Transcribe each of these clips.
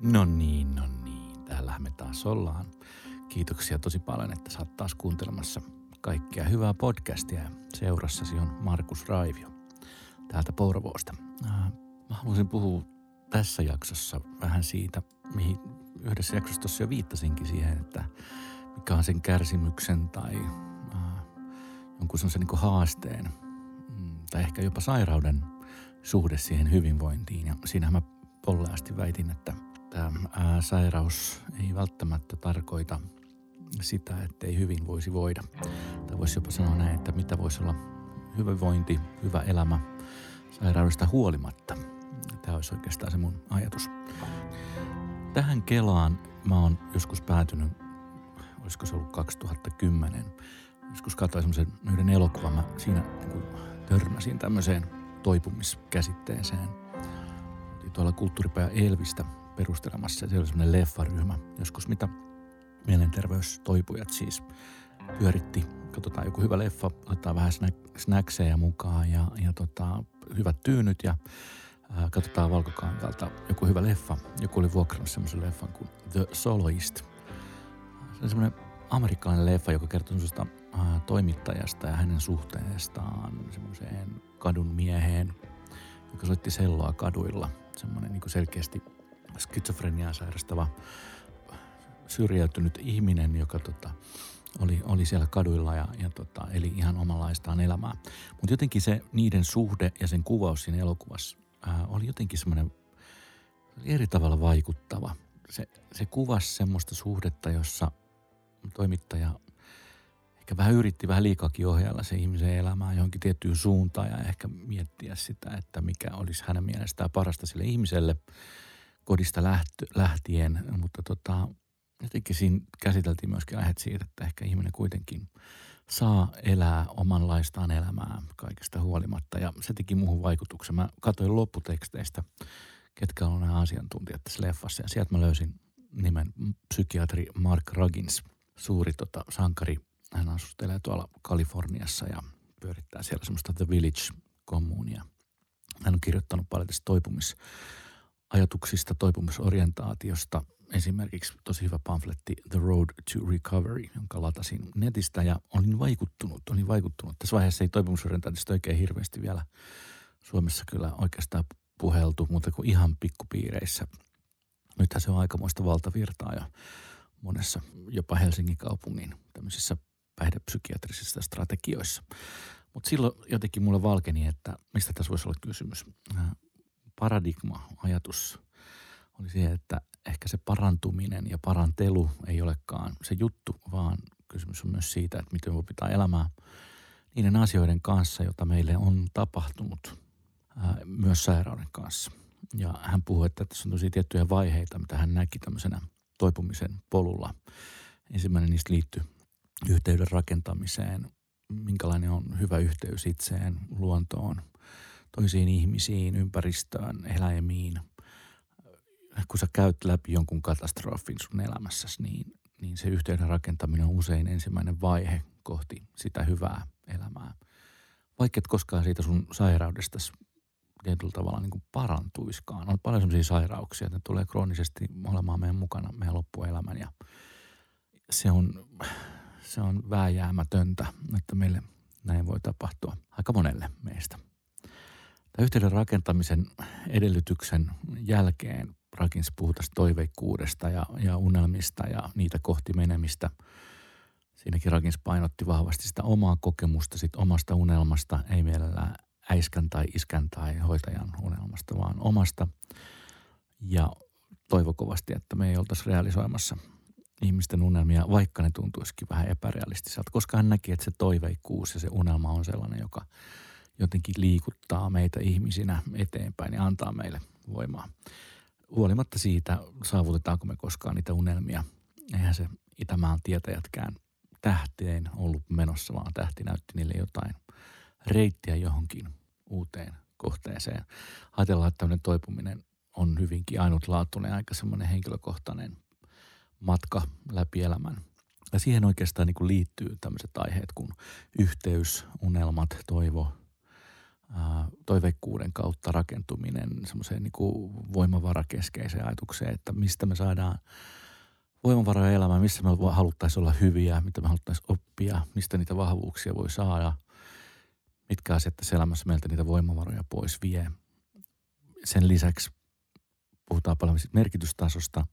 No niin, no niin. Täällähän me taas ollaan. Kiitoksia tosi paljon, että oot taas kuuntelemassa kaikkea hyvää podcastia. Seurassasi on Markus Raivio täältä Porvoosta. Äh, mä haluaisin puhua tässä jaksossa vähän siitä, mihin yhdessä jaksossa tuossa jo viittasinkin siihen, että mikä on sen kärsimyksen tai äh, jonkun sellaisen niin haasteen mm, tai ehkä jopa sairauden suhde siihen hyvinvointiin. Ja siinähän mä polleasti väitin, että – että ää, sairaus ei välttämättä tarkoita sitä, että ei hyvin voisi voida. Tai voisi jopa sanoa näin, että mitä voisi olla hyvinvointi, hyvä elämä sairaudesta huolimatta. Tämä olisi oikeastaan se mun ajatus. Tähän Kelaan mä oon joskus päätynyt, olisiko se ollut 2010. Joskus katsoin semmoisen yhden elokuvan, mä siinä niin törmäsin tämmöiseen toipumiskäsitteeseen. Tuolla kulttuuripäivä Elvistä perustelemassa. Se oli semmoinen leffaryhmä joskus, mitä mielenterveystoipujat siis pyöritti. Katsotaan joku hyvä leffa, otetaan vähän snackseja mukaan ja, ja tota, hyvät tyynyt ja ää, katsotaan valkokankalta joku hyvä leffa. Joku oli vuokrannut semmoisen leffan kuin The Soloist. Se on semmoinen amerikkalainen leffa, joka kertoo semmoisesta toimittajasta ja hänen suhteestaan semmoiseen kadun mieheen, joka soitti selloa kaduilla. Semmoinen niin selkeästi skitsofreniaa sairastava syrjäytynyt ihminen, joka tota, oli, oli siellä kaduilla ja, ja tota, eli ihan omanlaistaan elämää. Mutta jotenkin se niiden suhde ja sen kuvaus siinä elokuvassa ää, oli jotenkin semmoinen eri tavalla vaikuttava. Se, se kuvasi semmoista suhdetta, jossa toimittaja ehkä vähän yritti vähän liikakin ohjella se ihmisen elämää johonkin tiettyyn suuntaan ja ehkä miettiä sitä, että mikä olisi hänen mielestään parasta sille ihmiselle – kodista lähtö, lähtien, mutta tota, jotenkin siinä käsiteltiin myöskin aiheet siitä, että ehkä ihminen kuitenkin saa elää omanlaistaan elämää kaikesta huolimatta. Ja se teki muuhun vaikutuksen. Mä katsoin lopputeksteistä, ketkä on nämä asiantuntijat tässä leffassa. Ja sieltä mä löysin nimen psykiatri Mark Ruggins, suuri tota, sankari. Hän asustelee tuolla Kaliforniassa ja pyörittää siellä semmoista The Village-kommunia. Hän on kirjoittanut paljon tästä toipumis- ajatuksista toipumisorientaatiosta. Esimerkiksi tosi hyvä pamfletti The Road to Recovery, jonka latasin netistä ja olin vaikuttunut. Olin vaikuttunut. Tässä vaiheessa ei toipumisorientaatiosta oikein hirveästi vielä Suomessa kyllä oikeastaan puheltu, mutta kuin ihan pikkupiireissä. Nythän se on aikamoista valtavirtaa ja monessa jopa Helsingin kaupungin tämmöisissä päihdepsykiatrisissa strategioissa. Mutta silloin jotenkin mulle valkeni, että mistä tässä voisi olla kysymys paradigma, ajatus oli se, että ehkä se parantuminen ja parantelu ei olekaan se juttu, vaan kysymys on myös siitä, että miten pitää elämää niiden asioiden kanssa, joita meille on tapahtunut myös sairauden kanssa. Ja hän puhui, että tässä on tosi tiettyjä vaiheita, mitä hän näki tämmöisenä toipumisen polulla. Ensimmäinen niistä liittyy yhteyden rakentamiseen, minkälainen on hyvä yhteys itseen, luontoon, toisiin ihmisiin, ympäristöön, eläimiin. Kun sä käyt läpi jonkun katastrofin sun elämässäsi, niin, niin se yhteyden rakentaminen on usein ensimmäinen vaihe kohti sitä hyvää elämää. Vaikka et koskaan siitä sun sairaudesta tietyllä tavalla niin kuin parantuiskaan. On paljon sellaisia sairauksia, että ne tulee kroonisesti olemaan meidän mukana meidän loppuelämän ja se on, se on vääjäämätöntä, että meille näin voi tapahtua aika monelle meistä. Yhteyden rakentamisen edellytyksen jälkeen Rakins puhuu tästä toiveikkuudesta ja, ja unelmista ja niitä kohti menemistä. Siinäkin Rakins painotti vahvasti sitä omaa kokemusta, sit omasta unelmasta, ei mielellään äiskän tai iskän tai hoitajan unelmasta, vaan omasta. Ja toivo kovasti, että me ei oltaisi realisoimassa ihmisten unelmia, vaikka ne tuntuisikin vähän epärealistiselta, koska hän näki, että se toiveikkuus ja se unelma on sellainen, joka – jotenkin liikuttaa meitä ihmisinä eteenpäin ja antaa meille voimaa. Huolimatta siitä, saavutetaanko me koskaan niitä unelmia. Eihän se Itämaan tietäjätkään tähteen ollut menossa, vaan tähti näytti niille jotain reittiä johonkin uuteen kohteeseen. Ajatellaan, että tämmöinen toipuminen on hyvinkin ainutlaatuinen, aika semmoinen henkilökohtainen matka läpi elämän. Ja siihen oikeastaan niin liittyy tämmöiset aiheet kuin yhteys, unelmat, toivo, toiveikkuuden kautta rakentuminen semmoiseen niin voimavarakeskeiseen ajatukseen, että mistä me saadaan voimavaroja elämään, missä me haluttaisiin olla hyviä, mitä me haluttaisiin oppia, mistä niitä vahvuuksia voi saada, mitkä asiat tässä elämässä meiltä niitä voimavaroja pois vie. Sen lisäksi puhutaan paljon merkitystasosta,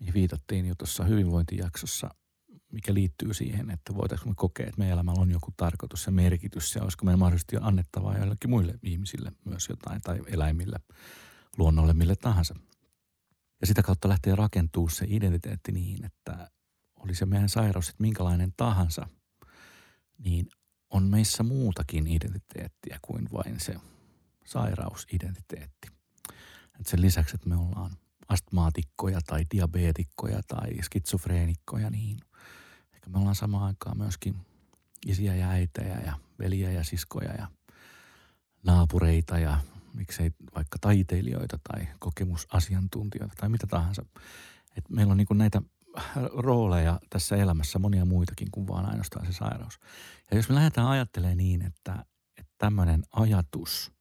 mihin viitattiin jo tuossa hyvinvointijaksossa – mikä liittyy siihen, että voitaisiinko me kokea, että meidän elämällä on joku tarkoitus ja merkitys ja olisiko meidän mahdollisesti annettavaa joillekin muille ihmisille myös jotain tai eläimille, luonnolle, mille tahansa. Ja sitä kautta lähtee rakentuu se identiteetti niin, että oli se meidän sairaus, että minkälainen tahansa, niin on meissä muutakin identiteettiä kuin vain se sairausidentiteetti. Et sen lisäksi, että me ollaan astmaatikkoja tai diabeetikkoja tai skitsofreenikkoja, niin – Ehkä me ollaan samaan aikaan myöskin isiä ja äitejä ja veliä ja siskoja ja naapureita ja miksei vaikka taiteilijoita tai kokemusasiantuntijoita tai mitä tahansa. Et meillä on niinku näitä rooleja tässä elämässä monia muitakin kuin vaan ainoastaan se sairaus. Ja jos me lähdetään ajattelemaan niin, että, että tämmöinen ajatus,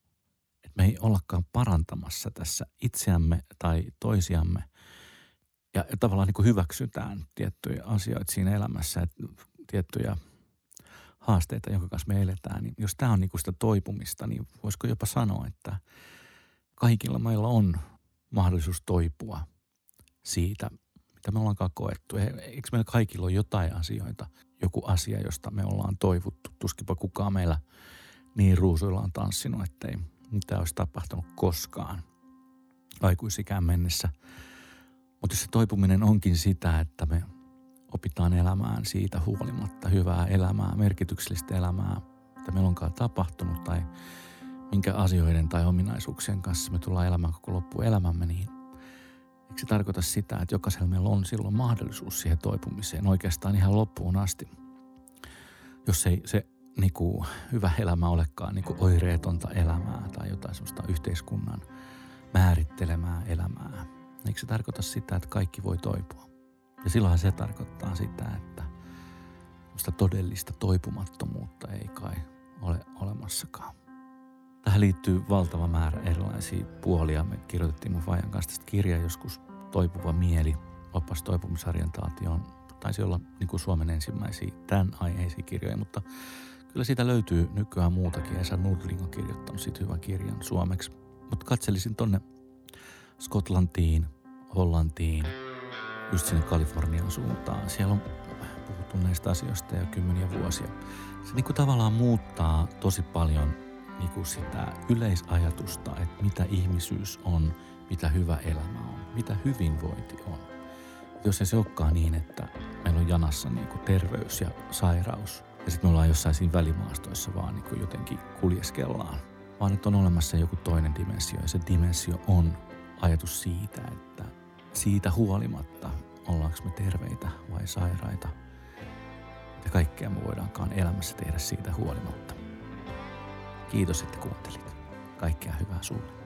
että me ei ollakaan parantamassa tässä itseämme tai toisiamme, ja tavallaan niin kuin hyväksytään tiettyjä asioita siinä elämässä, että tiettyjä haasteita, jonka kanssa me eletään, niin jos tämä on niin kuin sitä toipumista, niin voisiko jopa sanoa, että kaikilla meillä on mahdollisuus toipua siitä, mitä me ollaankaan koettu. Eikö meillä kaikilla ole jotain asioita, joku asia, josta me ollaan toivuttu. Tuskipa kukaan meillä niin ruusuilla on tanssinut, ettei mitään olisi tapahtunut koskaan aikuisikään mennessä – mutta se toipuminen onkin sitä, että me opitaan elämään siitä huolimatta hyvää elämää, merkityksellistä elämää, mitä meillä onkaan tapahtunut tai minkä asioiden tai ominaisuuksien kanssa me tullaan elämään koko loppuelämämme, niin eikö se tarkoita sitä, että jokaisella meillä on silloin mahdollisuus siihen toipumiseen oikeastaan ihan loppuun asti. Jos ei se niin kuin, hyvä elämä olekaan niin kuin oireetonta elämää tai jotain sellaista yhteiskunnan määrittelemää elämää – Eikö se tarkoita sitä, että kaikki voi toipua? Ja silloinhan se tarkoittaa sitä, että sitä todellista toipumattomuutta ei kai ole olemassakaan. Tähän liittyy valtava määrä erilaisia puolia. Me kirjoitettiin mun Fajan kanssa tästä kirjaa joskus Toipuva mieli, opas toipumisorientaatioon. Taisi olla niin kuin Suomen ensimmäisiä tämän aiheisia kirjoja, mutta kyllä siitä löytyy nykyään muutakin. Esa Nudling on kirjoittanut siitä hyvän kirjan suomeksi. Mutta katselisin tonne Skotlantiin, Hollantiin, just sinne Kalifornian suuntaan. Siellä on puhuttu näistä asioista jo kymmeniä vuosia. Se niin kuin tavallaan muuttaa tosi paljon niin kuin sitä yleisajatusta, että mitä ihmisyys on, mitä hyvä elämä on, mitä hyvinvointi on. Jos ei se olekaan niin, että meillä on janassa niin kuin terveys ja sairaus ja sitten me ollaan jossain siinä välimaastoissa vaan niin kuin jotenkin kuljeskellaan, vaan että on olemassa joku toinen dimensio ja se dimensio on ajatus siitä, että siitä huolimatta ollaanko me terveitä vai sairaita, mitä kaikkea me voidaankaan elämässä tehdä siitä huolimatta. Kiitos, että kuuntelit. Kaikkea hyvää sulle.